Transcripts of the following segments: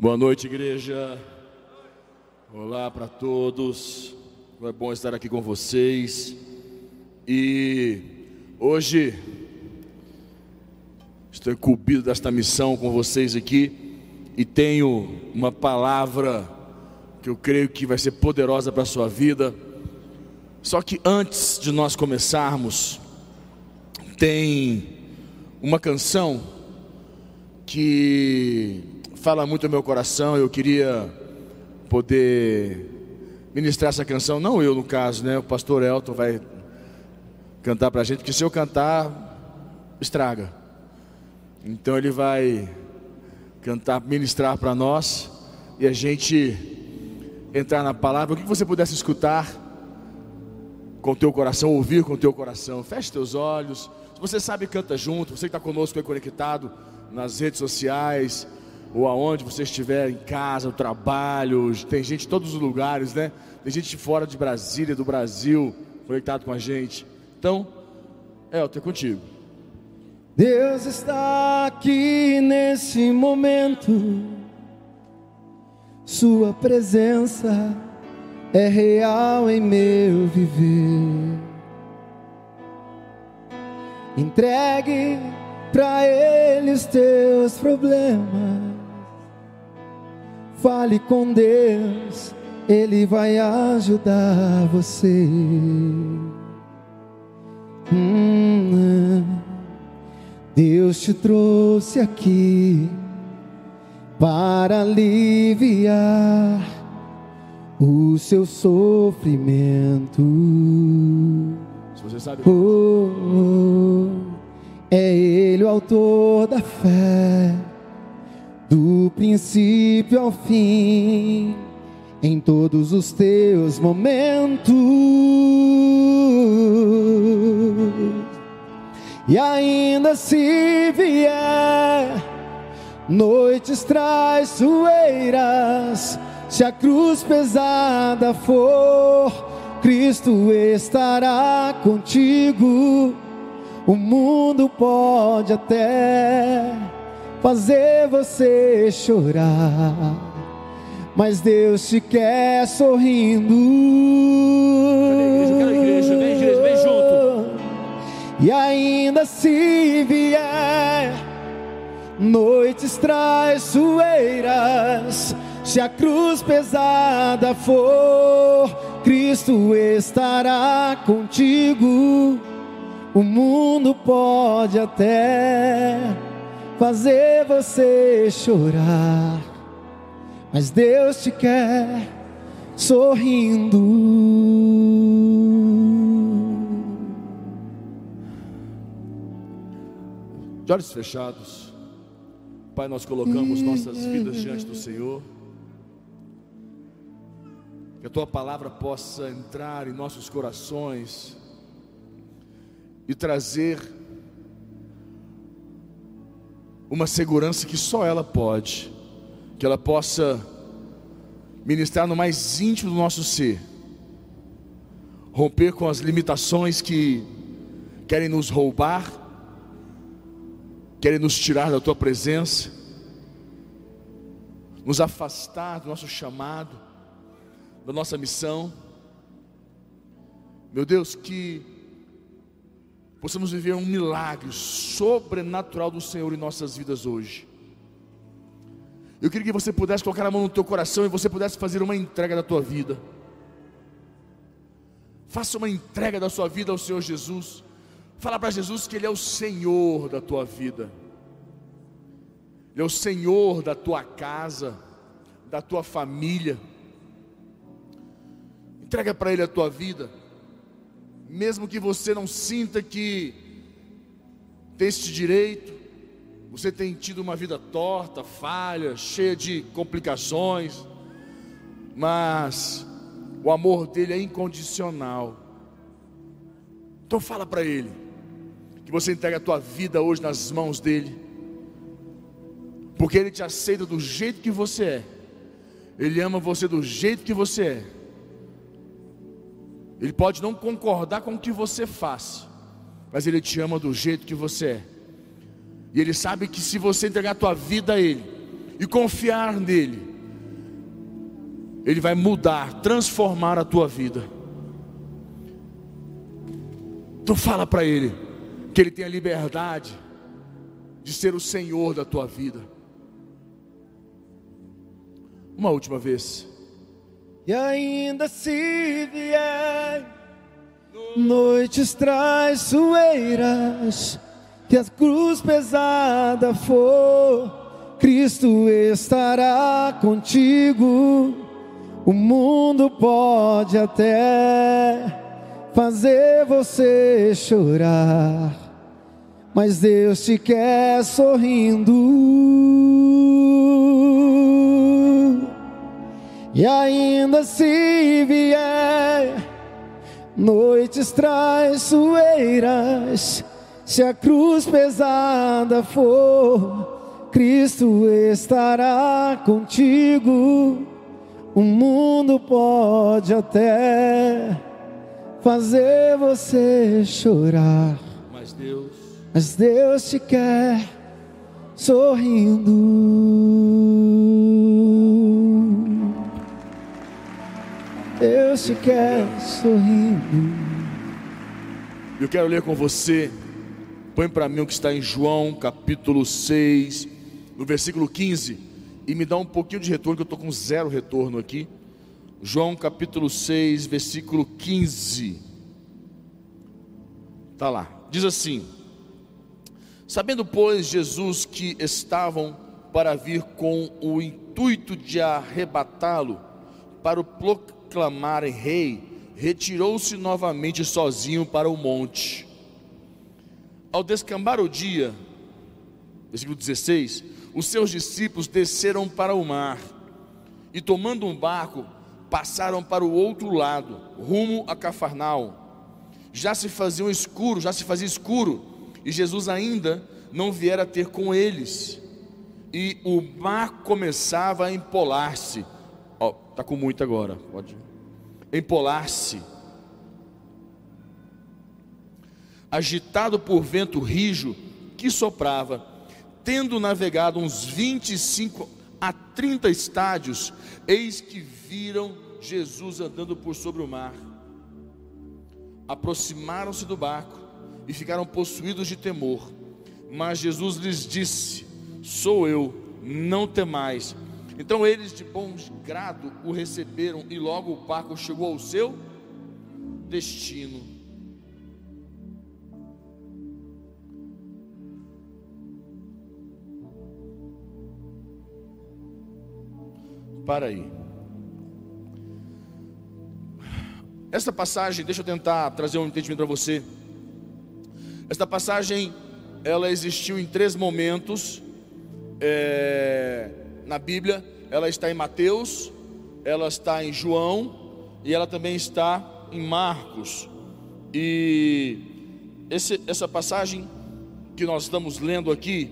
Boa noite, igreja. Olá para todos. É bom estar aqui com vocês. E hoje estou incumbido desta missão com vocês aqui e tenho uma palavra que eu creio que vai ser poderosa para a sua vida. Só que antes de nós começarmos, tem uma canção que fala muito ao meu coração. Eu queria poder ministrar essa canção, não eu no caso, né? O pastor Elton vai cantar para a gente, porque se eu cantar, estraga. Então ele vai cantar, ministrar para nós e a gente entrar na palavra. O que você pudesse escutar com o teu coração, ouvir com o teu coração. Feche teus olhos. Se você sabe, canta junto. Você que está conosco aí conectado nas redes sociais ou aonde você estiver, em casa, no trabalho, tem gente de todos os lugares, né? Tem gente de fora de Brasília, do Brasil, conectado com a gente. Então, é, eu contigo. Deus está aqui nesse momento, Sua presença é real em meu viver. Entregue para Ele os teus problemas. Fale com Deus, Ele vai ajudar você. Hum, Deus te trouxe aqui para aliviar o seu sofrimento. Se você sabe. Oh, oh, é Ele o autor da fé do princípio ao fim, em todos os teus momentos. E ainda se vier noites traiçoeiras, se a cruz pesada for, Cristo estará contigo. O mundo pode até fazer você chorar, mas Deus te quer sorrindo. Cadê a igreja? Cadê a igreja? Vem, igreja, vem junto. E ainda se vier noites traiçoeiras, se a cruz pesada for, Cristo estará contigo. O mundo pode até fazer você chorar, mas Deus te quer sorrindo. De olhos fechados, Pai, nós colocamos nossas vidas diante do Senhor. Que a tua palavra possa entrar em nossos corações e trazer uma segurança que só ela pode, que ela possa ministrar no mais íntimo do nosso ser, romper com as limitações que querem nos roubar, querem nos tirar da tua presença, nos afastar do nosso chamado, da nossa missão. Meu Deus, que possamos viver um milagre sobrenatural do Senhor em nossas vidas hoje. Eu queria que você pudesse colocar a mão no teu coração e você pudesse fazer uma entrega da tua vida. Faça uma entrega da sua vida ao Senhor Jesus. Fala para Jesus que Ele é o Senhor da tua vida. Ele é o Senhor da tua casa, da tua família. Entrega para Ele a tua vida mesmo que você não sinta que tem este direito, você tem tido uma vida torta, falha, cheia de complicações, mas o amor dele é incondicional. Então fala para ele que você entrega a tua vida hoje nas mãos dele, porque ele te aceita do jeito que você é. Ele ama você do jeito que você é. Ele pode não concordar com o que você faz, mas Ele te ama do jeito que você é. E Ele sabe que se você entregar a tua vida a Ele, e confiar nele, ele vai mudar, transformar a tua vida. Tu fala para ele que ele tem a liberdade de ser o Senhor da tua vida. Uma última vez. E ainda se vier noites traiçoeiras, que a cruz pesada for, Cristo estará contigo. O mundo pode até fazer você chorar, mas Deus te quer sorrindo. E ainda se vier noites traiçoeiras, se a cruz pesada for, Cristo estará contigo. O mundo pode até fazer você chorar, mas Deus, mas Deus te quer sorrindo. Te quer sorrindo. Eu quero ler com você. Põe para mim o que está em João, capítulo 6, no versículo 15, e me dá um pouquinho de retorno, que eu estou com zero retorno aqui. João capítulo 6, versículo 15. Está lá. Diz assim: Sabendo, pois, Jesus que estavam para vir com o intuito de arrebatá-lo, para o proclamarem rei, retirou-se novamente sozinho para o monte. Ao descambar o dia, versículo 16, os seus discípulos desceram para o mar e, tomando um barco, passaram para o outro lado, rumo a Cafarnal. Já se fazia um escuro, já se fazia escuro, e Jesus ainda não viera ter com eles. E o mar começava a empolar-se. Ó, oh, tá com muito agora, pode. Empolar-se. Agitado por vento rijo que soprava, tendo navegado uns 25 a 30 estádios, eis que viram Jesus andando por sobre o mar. Aproximaram-se do barco e ficaram possuídos de temor. Mas Jesus lhes disse: Sou eu, não temais. Então eles de bom grado o receberam e logo o barco chegou ao seu destino. Para aí. Esta passagem, deixa eu tentar trazer um entendimento para você. Esta passagem, ela existiu em três momentos é, na Bíblia. Ela está em Mateus, ela está em João e ela também está em Marcos. E esse, essa passagem que nós estamos lendo aqui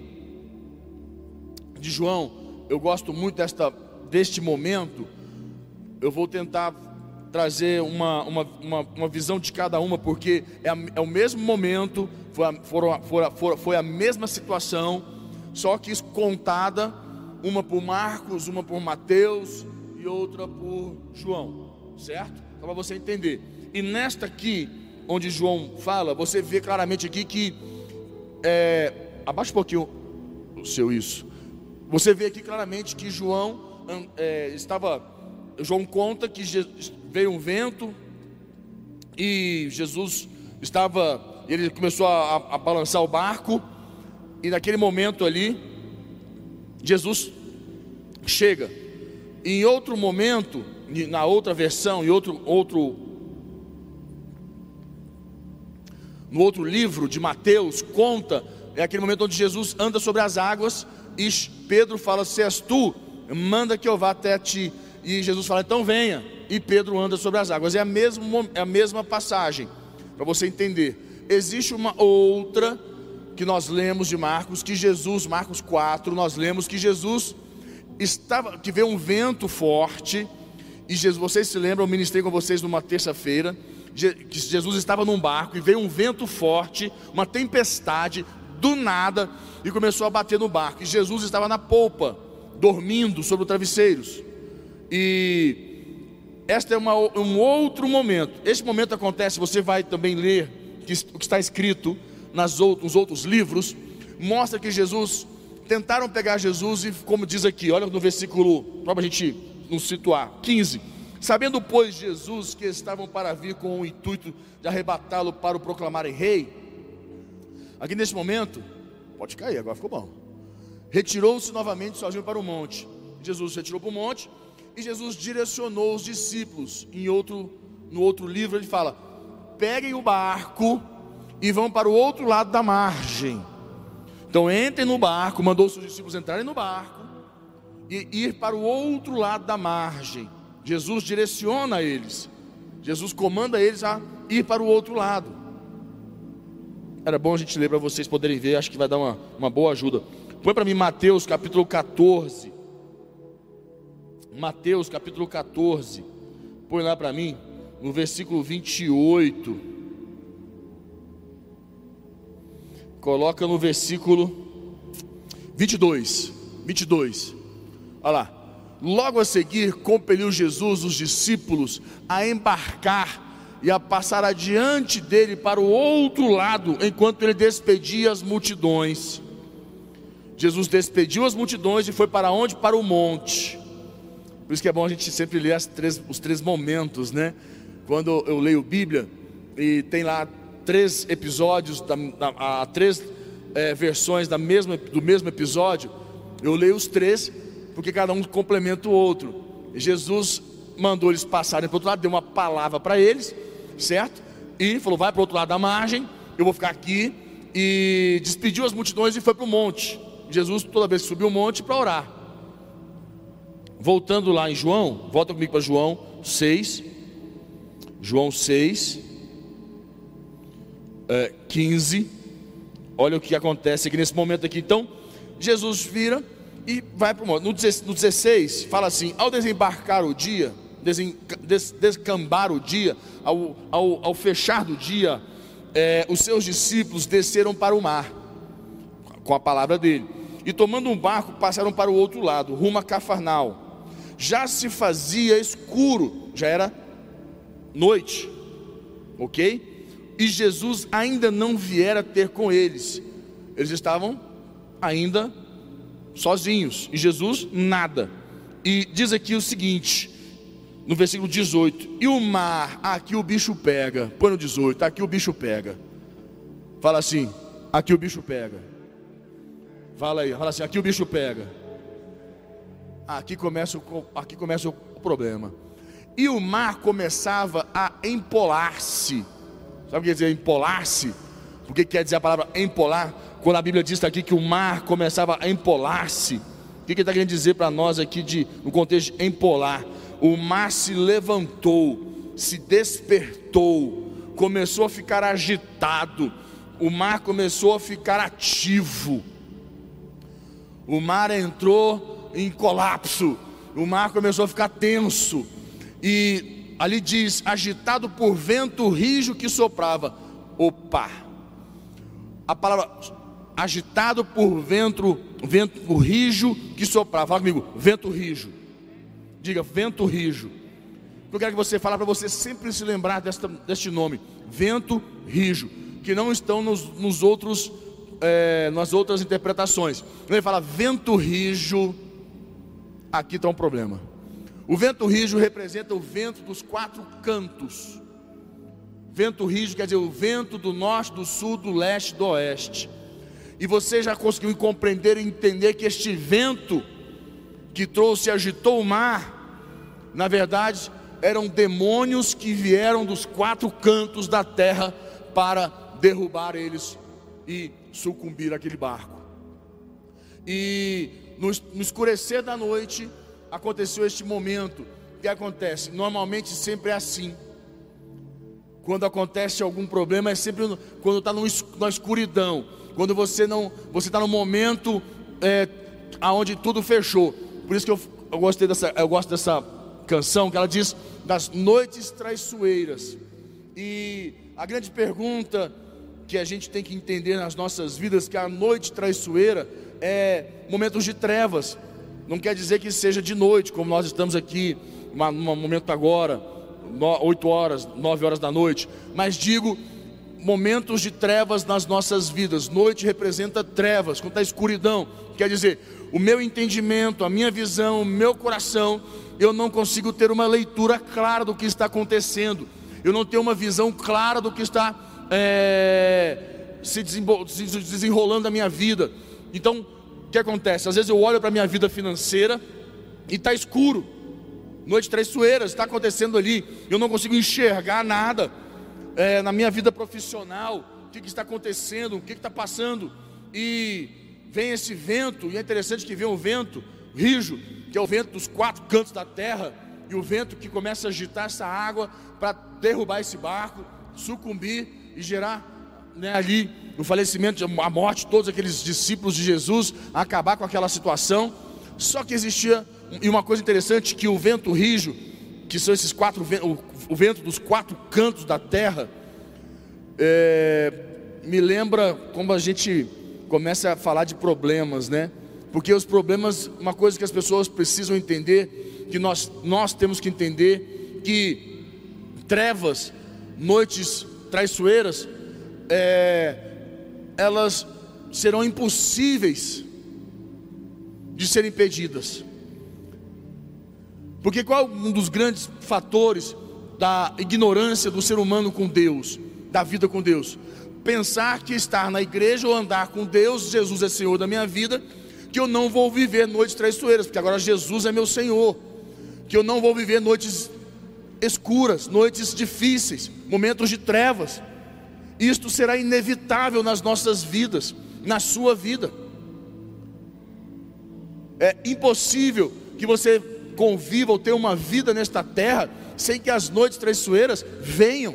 de João, eu gosto muito desta deste momento, eu vou tentar trazer uma, uma, uma, uma visão de cada uma, porque é, a, é o mesmo momento, foi a, foram, foram, foi a mesma situação, só que contada, uma por Marcos, uma por Mateus e outra por João, certo? Para você entender. E nesta aqui, onde João fala, você vê claramente aqui que, é, abaixa um pouquinho o seu isso, você vê aqui claramente que João é, estava, João conta que veio um vento e Jesus estava, ele começou a, a balançar o barco e naquele momento ali, Jesus chega. Em outro momento, na outra versão, em outro, outro no outro livro de Mateus, conta, é aquele momento onde Jesus anda sobre as águas e Pedro fala: Se és tu, manda que eu vá até ti. E Jesus fala: então venha. E Pedro anda sobre as águas. É a mesma, é a mesma passagem, para você entender. Existe uma outra que nós lemos de Marcos, que Jesus, Marcos 4, nós lemos que Jesus estava, que veio um vento forte, e Jesus, vocês se lembram, eu ministrei com vocês numa terça-feira, que Jesus estava num barco e veio um vento forte, uma tempestade, do nada, e começou a bater no barco, e Jesus estava na polpa, dormindo sobre os travesseiros. E este é uma, um outro momento. Este momento acontece, você vai também ler o que está escrito nas outros, nos outros livros, mostra que Jesus, tentaram pegar Jesus e como diz aqui, olha no versículo, para a gente nos situar, 15. Sabendo, pois, Jesus que estavam para vir com o intuito de arrebatá-lo para o proclamarem rei, aqui nesse momento, pode cair, agora ficou bom. Retirou-se novamente sozinho para o monte. Jesus retirou para o monte e Jesus direcionou os discípulos. Em outro, no outro livro ele fala: peguem o barco e vão para o outro lado da margem. Então entrem no barco, mandou seus discípulos entrarem no barco e ir para o outro lado da margem. Jesus direciona eles. Jesus comanda eles a ir para o outro lado. Era bom a gente ler para vocês poderem ver, acho que vai dar uma, uma boa ajuda. Põe para mim Mateus capítulo 14. Mateus capítulo 14. Põe lá para mim, no versículo 28. Coloca no versículo 22. 22. Olha lá. Logo a seguir, compeliu Jesus os discípulos a embarcar e a passar adiante dele para o outro lado, enquanto ele despedia as multidões. Jesus despediu as multidões e foi para onde? Para o monte. Por isso que é bom a gente sempre ler três, os três momentos, né? Quando eu leio Bíblia e tem lá três episódios, da, da, a, três é, versões da mesma, do mesmo episódio, eu leio os três porque cada um complementa o outro. Jesus mandou eles passarem para o outro lado, deu uma palavra para eles, certo? E falou: vai para o outro lado da margem, eu vou ficar aqui. E despediu as multidões e foi para o monte. Jesus, toda vez que subiu o monte, para orar. Voltando lá em João, volta comigo para João 6. João 6, é, 15. Olha o que acontece aqui nesse momento aqui. Então, Jesus vira e vai para o monte. No 16 fala assim: ao desembarcar o dia, descambar o dia, ao, ao, ao fechar do dia, é, os seus discípulos desceram para o mar, com a palavra dele, e tomando um barco passaram para o outro lado, rumo a Cafarnal. Já se fazia escuro, já era noite, ok? E Jesus ainda não viera ter com eles, eles estavam ainda sozinhos, e Jesus nada. E diz aqui o seguinte, no versículo 18: E o mar, aqui o bicho pega. Põe no 18, aqui o bicho pega. Fala assim, aqui o bicho pega. Fala aí, fala assim, aqui o bicho pega. Aqui começa o, aqui começa o problema. E o mar começava a empolar-se. Sabe o que quer dizer empolar-se? O que quer dizer a palavra empolar? Quando a Bíblia diz aqui que o mar começava a empolar-se, o que ele está querendo dizer para nós aqui de, no contexto de empolar? O mar se levantou, se despertou, começou a ficar agitado, o mar começou a ficar ativo, o mar entrou em colapso, o mar começou a ficar tenso, e ali diz: agitado por vento rijo que soprava. Opa! A palavra agitado por vento, vento rijo que soprava. Fala comigo, vento rijo. Diga, vento rijo. Eu quero que você fale para você sempre se lembrar desta, deste nome, vento rijo, que não estão nos, nos outros, é, nas outras interpretações. Ele fala vento rijo, aqui está um problema. O vento rijo representa o vento dos quatro cantos. Vento rijo quer dizer o vento do norte, do sul, do leste, do oeste e você já conseguiu compreender e entender que este vento que trouxe e agitou o mar, na verdade, eram demônios que vieram dos quatro cantos da terra para derrubar eles e sucumbir aquele barco. E no, no escurecer da noite aconteceu este momento. O que acontece? Normalmente sempre é assim. Quando acontece algum problema, é sempre quando está na escuridão quando você não, você está no momento é, aonde tudo fechou. Por isso que eu, eu gostei dessa, eu gosto dessa canção que ela diz das noites traiçoeiras. E a grande pergunta que a gente tem que entender nas nossas vidas que a noite traiçoeira é momentos de trevas, Não quer dizer que seja de noite, como nós estamos aqui, num momento agora, 8 horas, 9 horas da noite. Mas digo momentos de trevas nas nossas vidas. Noite representa trevas, quando está escuridão. Quer dizer, o meu entendimento, a minha visão, o meu coração, eu não consigo ter uma leitura clara do que está acontecendo. Eu não tenho uma visão clara do que está é, se, desenrolando na minha vida. Então, o que acontece? Às vezes eu olho para a minha vida financeira e está escuro. Noite traiçoeiras, está acontecendo ali. Eu não consigo enxergar nada é, na minha vida profissional. O que, que está acontecendo? O que, está passando? E vem esse vento, e é interessante que vem o vento, rijo, que é o vento dos quatro cantos da terra, e o vento que começa a agitar essa água para derrubar esse barco, sucumbir e gerar né, ali o falecimento, a morte todos aqueles discípulos de Jesus, acabar com aquela situação. Só que existia, e uma coisa interessante, que o vento rijo, que são esses quatro, o, o vento dos quatro cantos da terra, é, me lembra como a gente começa a falar de problemas, né? Porque os problemas, uma coisa que as pessoas precisam entender, que nós, nós temos que entender, que trevas, noites traiçoeiras, é, elas serão impossíveis de serem impedidas. Porque qual é um dos grandes fatores da ignorância do ser humano com Deus, da vida com Deus? Pensar que estar na igreja ou andar com Deus, Jesus é Senhor da minha vida, que eu não vou viver noites traiçoeiras, porque agora Jesus é meu Senhor, que eu não vou viver noites escuras, noites difíceis, momentos de trevas. Isto será inevitável nas nossas vidas, na sua vida. É impossível que você conviva ou tenha uma vida nesta terra sem que as noites traiçoeiras venham.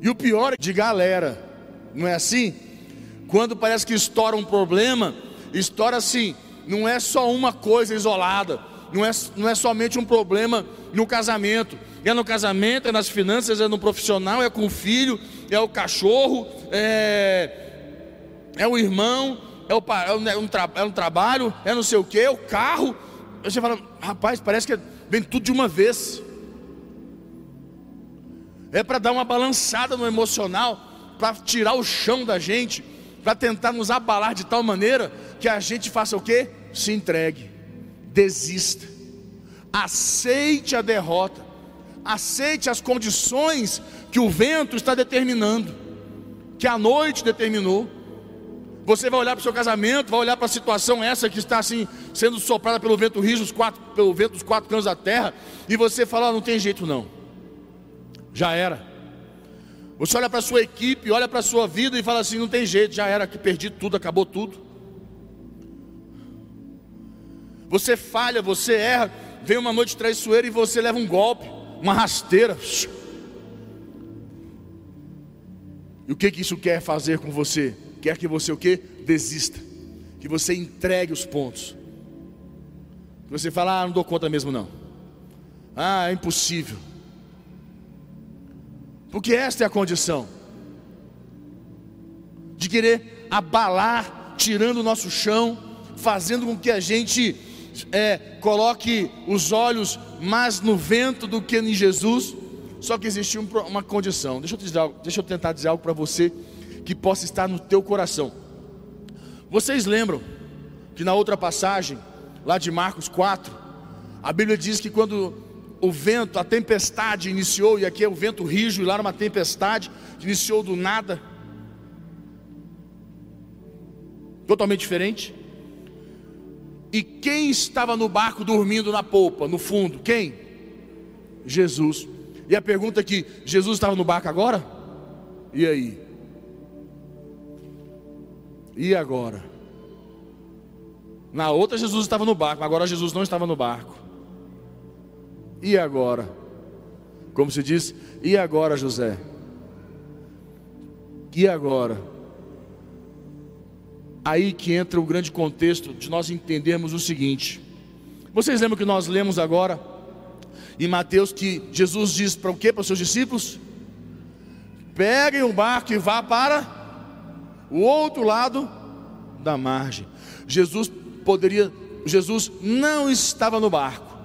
E o pior é de galera, não é assim? Quando parece que estoura um problema, estoura assim, não é só uma coisa isolada, não é, não é somente um problema no casamento, é no casamento, é nas finanças, é no profissional, é com o filho, é o cachorro, é, é o irmão, é, o, é, é, um tra, é um trabalho, é não sei o que, é o carro. Você fala, rapaz, parece que vem tudo de uma vez. É para dar uma balançada no emocional, para tirar o chão da gente, para tentar nos abalar de tal maneira que a gente faça o que? Se entregue, desista, aceite a derrota aceite as condições que o vento está determinando, que a noite determinou. Você vai olhar para o seu casamento, vai olhar para a situação essa que está assim sendo soprada pelo vento rijo, quatro, pelo vento dos quatro cantos da terra, e você fala: não tem jeito não, já era. Você olha para a sua equipe, olha para a sua vida e fala assim: não tem jeito, já era, que perdi tudo, acabou tudo. Você falha, você erra, vem uma noite traiçoeira e você leva um golpe uma rasteira. E o que, que isso quer fazer com você? Quer que você o que? Desista. Que você entregue os pontos. Que você fala, ah, não dou conta mesmo não. Ah, é impossível. Porque esta é a condição de querer abalar, tirando o nosso chão, fazendo com que a gente é, coloque os olhos mais no vento do que em Jesus. Só que existia uma condição. Deixa eu, dizer algo, deixa eu tentar dizer algo para você que possa estar no teu coração. Vocês lembram que na outra passagem, lá de Marcos 4, a Bíblia diz que quando o vento, a tempestade iniciou, e aqui é o vento rijo, e lá era uma tempestade, iniciou do nada, totalmente diferente. E quem estava no barco dormindo na polpa, no fundo? Quem? Jesus. E a pergunta aqui: Jesus estava no barco agora? E aí? E agora? Na outra, Jesus estava no barco, agora Jesus não estava no barco. E agora? Como se diz, e agora, José? E agora? Aí que entra o grande contexto de nós entendermos o seguinte. Vocês lembram que nós lemos agora em Mateus que Jesus diz para o que para os seus discípulos? Peguem o barco e vá para o outro lado da margem. Jesus poderia, Jesus não estava no barco,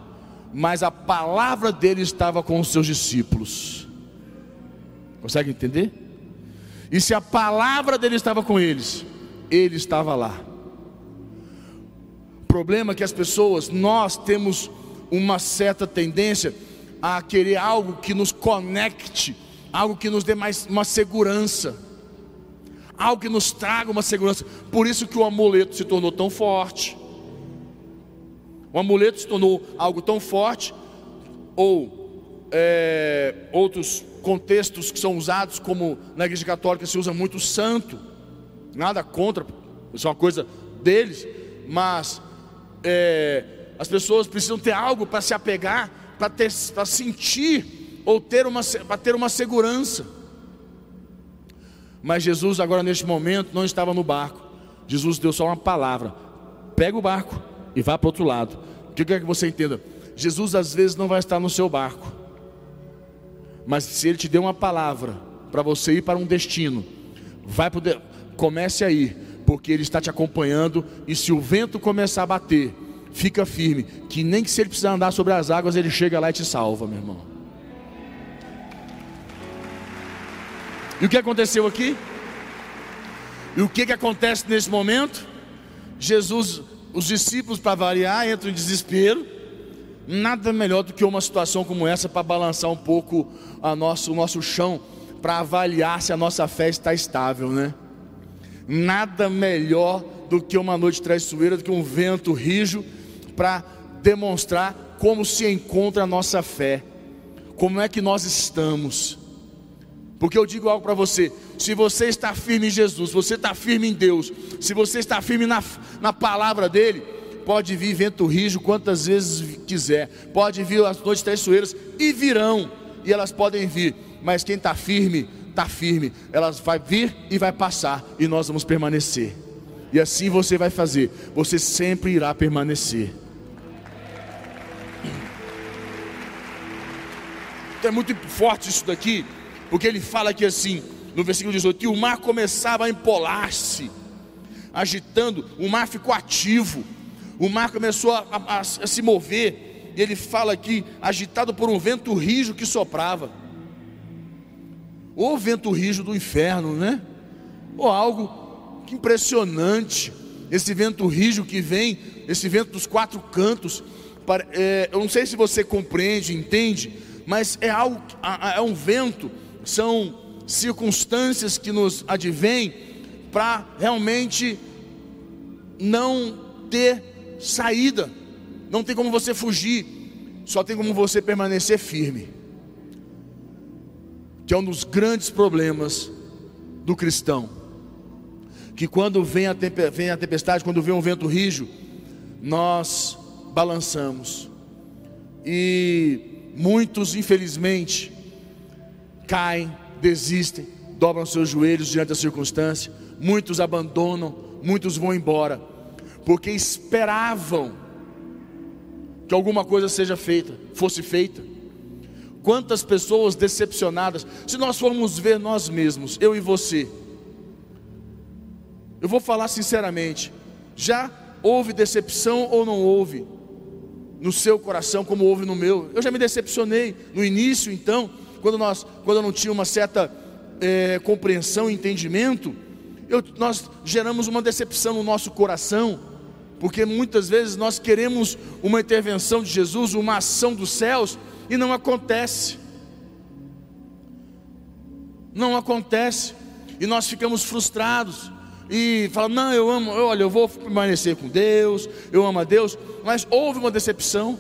mas a palavra dele estava com os seus discípulos. Consegue entender? E se a palavra dele estava com eles, ele estava lá. O problema é que as pessoas, nós temos uma certa tendência a querer algo que nos conecte, algo que nos dê mais uma segurança, algo que nos traga uma segurança. Por isso que o amuleto se tornou tão forte. O amuleto se tornou algo tão forte, ou é, outros contextos que são usados, como na igreja católica se usa muito santo, nada contra, isso é uma coisa deles, mas é, as pessoas precisam ter algo para se apegar, para sentir ou ter uma, para ter uma segurança. Mas Jesus agora neste momento não estava no barco. Jesus deu só uma palavra: pega o barco e vá para o outro lado. O que eu quero que você entenda? Jesus às vezes não vai estar no seu barco. Mas se ele te deu uma palavra para você ir para um destino, vai poder, comece a ir, porque ele está te acompanhando e se o vento começar a bater, fica firme, que nem que se ele precisar andar sobre as águas, ele chega lá e te salva, meu irmão. E o que aconteceu aqui? E o que, que acontece nesse momento? Jesus, os discípulos, para variar, entram em desespero. Nada melhor do que uma situação como essa para balançar um pouco a nosso, o nosso chão, para avaliar se a nossa fé está estável, né? Nada melhor do que uma noite traiçoeira, do que um vento rijo para demonstrar como se encontra a nossa fé, como é que nós estamos. Porque eu digo algo para você: se você está firme em Jesus, você está firme em Deus, se você está firme na, na palavra dEle, pode vir vento rijo quantas vezes quiser, pode vir as noites traiçoeiras e virão, e elas podem vir, mas quem está firme, está firme, elas vai vir e vai passar, e nós vamos permanecer. E assim você vai fazer, você sempre irá permanecer. Então é muito forte isso daqui, porque ele fala aqui assim, no versículo 18, que o mar começava a empolar-se, agitando, o mar ficou ativo, o mar começou a, a, a, se mover, e ele fala aqui, agitado por um vento rijo que soprava. Ou vento rijo do inferno, né? Ou algo impressionante. Esse vento rijo que vem, esse vento dos quatro cantos. É, eu não sei se você compreende, entende, mas é algo, é um vento, são circunstâncias que nos advêm para realmente não ter saída, não tem como você fugir, só tem como você permanecer firme, que é um dos grandes problemas do cristão, que quando vem a, vem a tempestade, quando vem um vento rijo, nós balançamos, e Muitos, infelizmente, caem, desistem, dobram seus joelhos diante da circunstância. Muitos abandonam, muitos vão embora, porque esperavam que alguma coisa seja feita, fosse feita. Quantas pessoas decepcionadas, se nós formos ver nós mesmos, eu e você, eu vou falar sinceramente, já houve decepção ou não houve? no seu coração como houve no meu. Eu já me decepcionei no início, então, quando nós, quando eu não tinha uma certa é, compreensão e entendimento, eu, nós geramos uma decepção no nosso coração, porque muitas vezes nós queremos uma intervenção de Jesus, uma ação dos céus, e não acontece. Não acontece, e nós ficamos frustrados e fala: Não, eu amo, olha, eu vou permanecer com Deus, eu amo a Deus, mas houve uma decepção.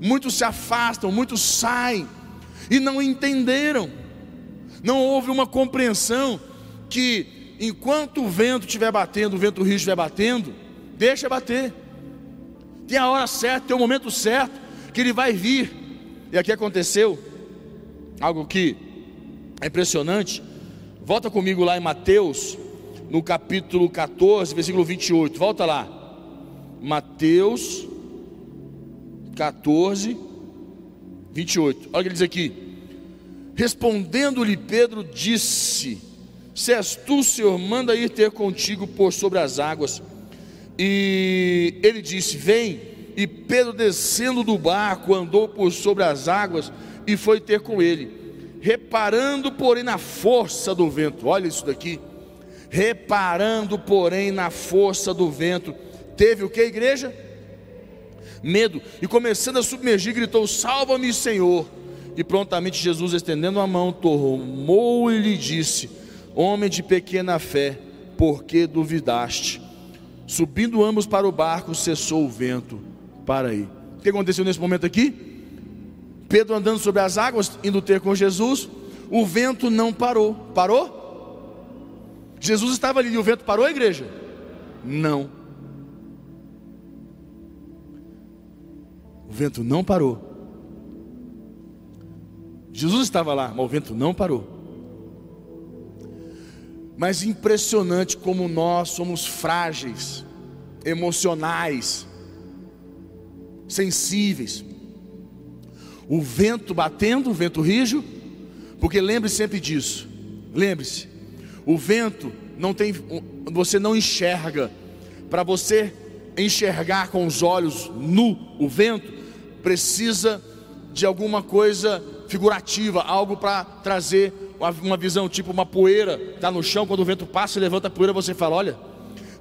Muitos se afastam, muitos saem e não entenderam, não houve uma compreensão que enquanto o vento estiver batendo, o vento rio estiver batendo, deixa bater, tem a hora certa, tem o momento certo, que ele vai vir. E aqui aconteceu algo que é impressionante. Volta comigo lá em Mateus no capítulo 14, versículo 28. Volta lá. Mateus 14, 28. Olha o que ele diz aqui. Respondendo-lhe Pedro, disse: Se és tu, Senhor, manda ir ter contigo por sobre as águas. E ele disse: Vem. E Pedro, descendo do barco, andou por sobre as águas e foi ter com ele, reparando, porém, na força do vento. Olha isso daqui. Reparando, porém, na força do vento, teve o que, igreja? Medo. E começando a submergir, gritou: Salva-me, Senhor. E prontamente Jesus, estendendo a mão, tomou e lhe disse: Homem de pequena fé, por que duvidaste? Subindo ambos para o barco, cessou o vento. Para aí. O que aconteceu nesse momento aqui? Pedro andando sobre as águas, indo ter com Jesus, o vento não parou. Parou? Jesus estava ali e o vento parou, igreja? Não. O vento não parou. Jesus estava lá, mas o vento não parou. Mas impressionante como nós somos frágeis, emocionais, sensíveis. O vento batendo, o vento rijo, porque lembre sempre disso. Lembre-se, o vento não tem, você não enxerga. Para você enxergar com os olhos nu o vento, precisa de alguma coisa figurativa, algo para trazer uma visão, tipo uma poeira, está no chão, quando o vento passa e levanta a poeira, você fala: olha.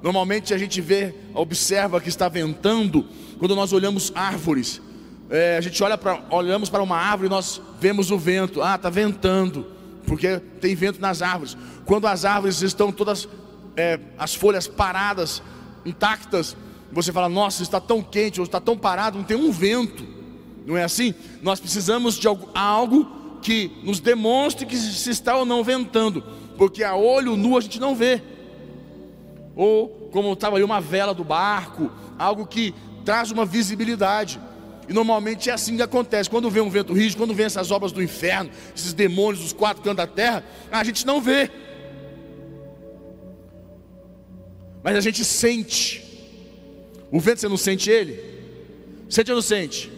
Normalmente a gente vê, observa que está ventando, quando nós olhamos árvores. É, a gente olha para, olhamos para uma árvore e nós vemos o vento. Ah, está ventando, porque tem vento nas árvores. Quando as árvores estão todas, é, as folhas paradas, intactas, você fala: Nossa, está tão quente, ou está tão parado, não tem um vento. Não é assim? Nós precisamos de algo que nos demonstre que se está ou não ventando, porque a olho nu a gente não vê. Ou como estava ali uma vela do barco, algo que traz uma visibilidade. E normalmente é assim que acontece. Quando vem um vento rígido, quando vem essas obras do inferno, esses demônios dos quatro cantos da terra, a gente não vê. Mas a gente sente. O vento você não sente ele? Sente ou não sente?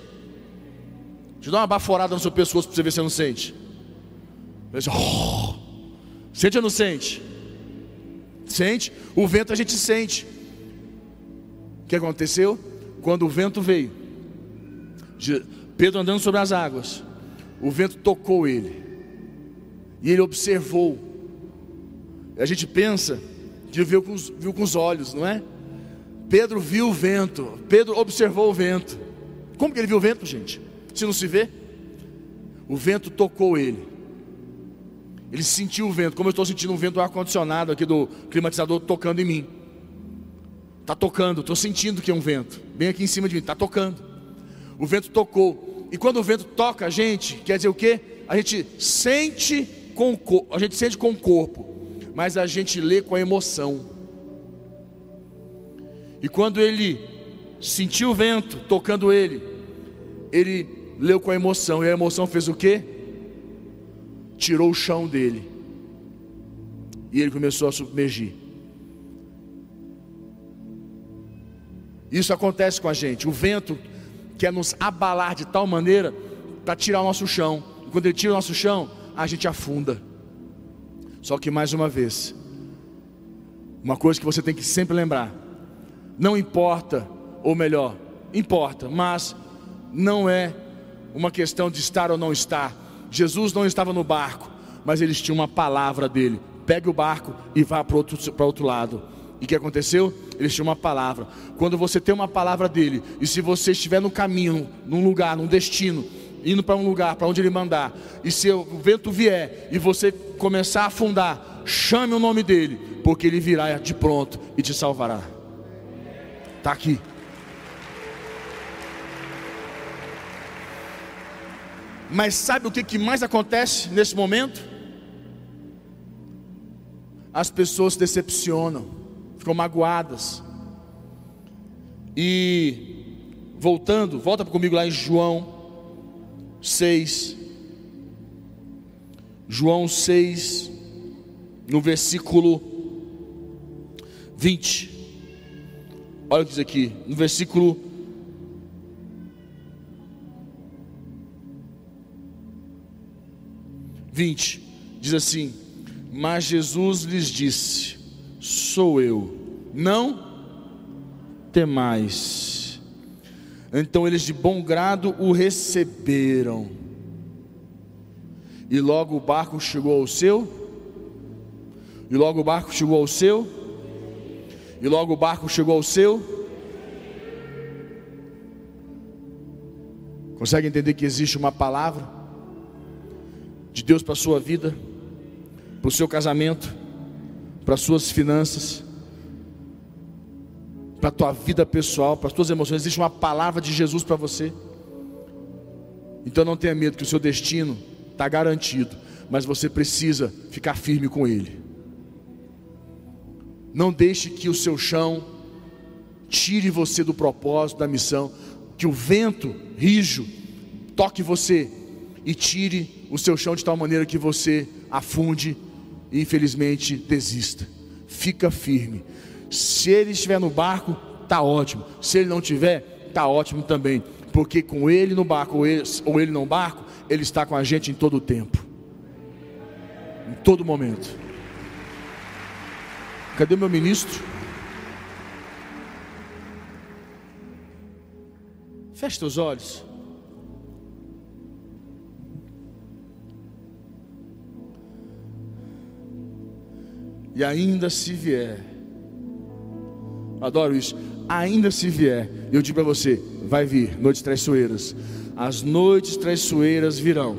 Te dá uma baforada no seu pescoço para você ver se você não sente. Oh. Sente ou não sente? Sente? O vento a gente sente. O que aconteceu? Quando o vento veio, Pedro andando sobre as águas, o vento tocou ele, e ele observou. A gente pensa que viu com, os, viu com os olhos, não é? Pedro viu o vento, Pedro observou o vento. Como que ele viu o vento, gente? Se não se vê, o vento tocou ele. Ele sentiu o vento, como eu estou sentindo um vento do ar-condicionado aqui do climatizador tocando em mim. Está tocando, estou sentindo que é um vento, bem aqui em cima de mim, está tocando. O vento tocou. E quando o vento toca a gente, quer dizer o quê? A gente sente com o a gente sente com o corpo, mas a gente lê com a emoção. E quando ele sentiu o vento tocando ele, ele leu com a emoção, e a emoção fez o quê? Tirou o chão dele. E ele começou a submergir. Isso acontece com a gente. O vento quer nos abalar de tal maneira para tirar o nosso chão. E quando ele tira o nosso chão, a gente afunda. Só que mais uma vez, uma coisa que você tem que sempre lembrar: não importa, ou melhor, importa, mas não é uma questão de estar ou não estar. Jesus não estava no barco, mas eles tinham uma palavra dele. Pegue o barco e vá para outro, outro lado. E o que aconteceu? Eles tinham uma palavra. Quando você tem uma palavra dele, e se você estiver no caminho, num lugar, num destino, indo para um lugar, para onde ele mandar, e se o vento vier e você começar a afundar, chame o nome dele, porque ele virá de pronto e te salvará. Está aqui. Mas sabe o que, que mais acontece nesse momento? As pessoas se decepcionam, ficam magoadas. E voltando, volta comigo lá em João 6. João 6, no versículo 20. Olha o que diz aqui, no versículo 20, diz assim: Mas Jesus lhes disse: Sou eu, não temais. Então eles de bom grado o receberam. E logo o barco chegou ao seu. E logo o barco chegou ao seu. E logo o barco chegou ao seu. Consegue entender que existe uma palavra de Deus para a sua vida, para o seu casamento, para as suas finanças, para a tua vida pessoal, para as tuas emoções. Existe uma palavra de Jesus para você. Então não tenha medo que o seu destino está garantido, mas você precisa ficar firme com Ele. Não deixe que o seu chão tire você do propósito, da missão, que o vento rijo toque você e tire o seu chão de tal maneira que você afunde e infelizmente desista. Fica firme. Se ele estiver no barco, tá ótimo. Se ele não tiver, tá ótimo também, porque com ele no barco ou ele, ou ele no barco, ele está com a gente em todo o tempo. Em todo momento. Cadê meu ministro? Feche teus olhos. E ainda se vier, adoro isso, ainda se vier, eu digo para você, vai vir noites traiçoeiras, as noites traiçoeiras virão,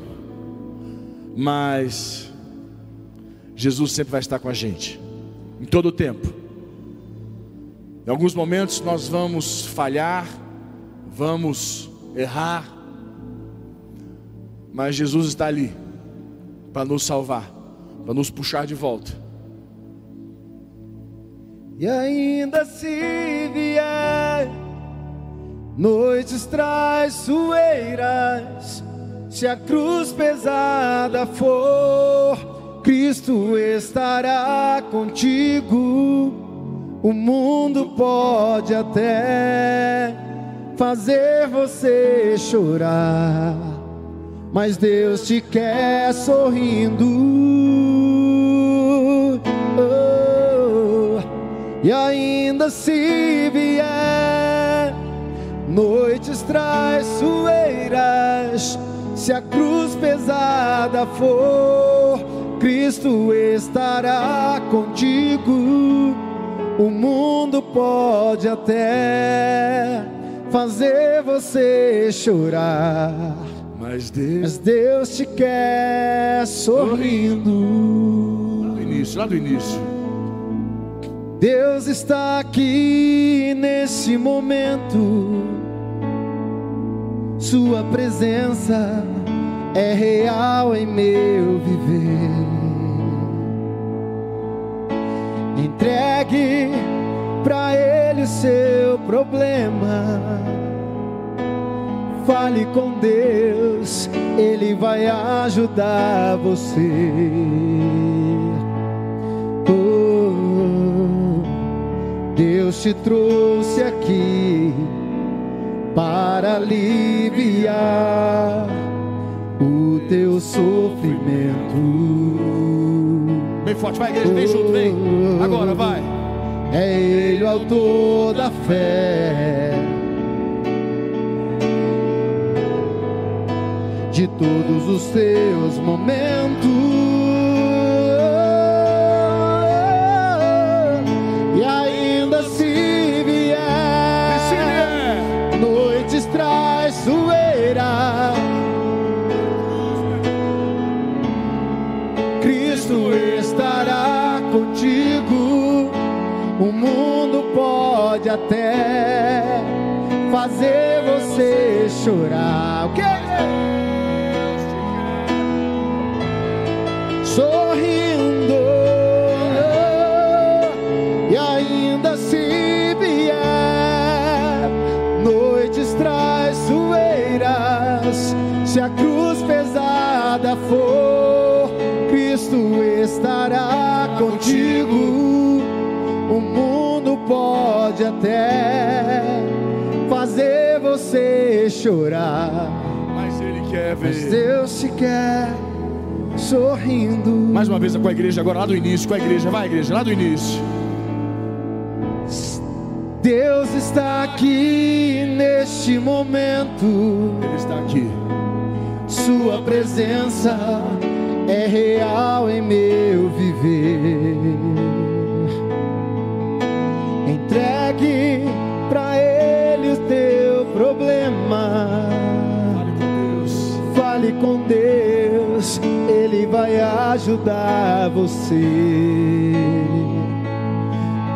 mas Jesus sempre vai estar com a gente, em todo o tempo. Em alguns momentos nós vamos falhar, vamos errar, mas Jesus está ali para nos salvar, para nos puxar de volta. E ainda se vier noites traiçoeiras, se a cruz pesada for, Cristo estará contigo. O mundo pode até fazer você chorar, mas Deus te quer sorrindo. E ainda se vier noites traiçoeiras, se a cruz pesada for, Cristo estará contigo. O mundo pode até fazer você chorar, Mas Deus, mas Deus te quer sorrindo. lá do início, lá do início. Deus está aqui nesse momento. Sua presença é real em meu viver. Entregue para Ele o seu problema. Fale com Deus, Ele vai ajudar você. Deus te trouxe aqui para aliviar o teu sofrimento. Bem forte, vai igreja, vem junto, vem. Agora, vai. É Ele o autor da fé. De todos os teus momentos. Até fazer você chorar. O quê? Sorrindo. E ainda se vier noites traiçoeiras, se a cruz pesada for, Cristo estará contigo. Pode até fazer você chorar, Mas Ele quer mas ver. Deus te quer sorrindo. Mais uma vez com a igreja, agora lá do início, com a igreja, vai igreja, lá do início. Deus está aqui neste momento. Ele está aqui. Sua presença é real em meu viver. Entregue para Ele o teu problema. Fale com Deus. Fale com Deus, Ele vai ajudar você.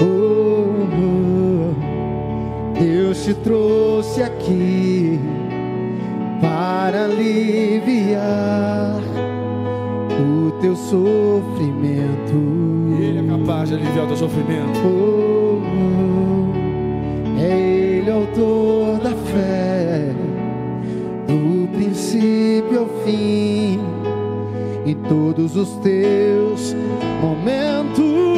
Oh, oh, Deus te trouxe aqui para aliviar o teu sofrimento. Ele é capaz de aliviar o teu sofrimento. Oh, autor da fé, do princípio ao fim, em todos os teus momentos.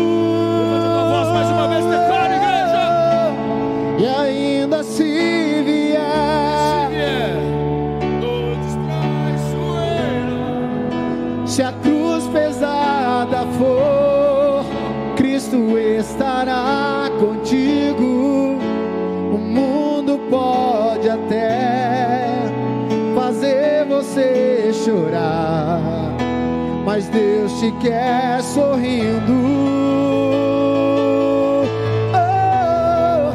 Mas Deus te quer sorrindo. Oh,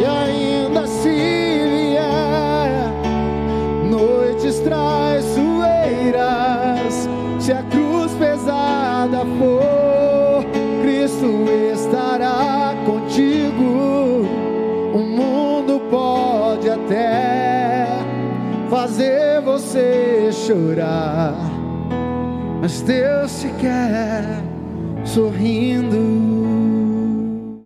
e ainda se vier noites traiçoeiras, se a cruz pesada for, Cristo estará contigo. O mundo pode até fazer você chorar, Deus te quer sorrindo.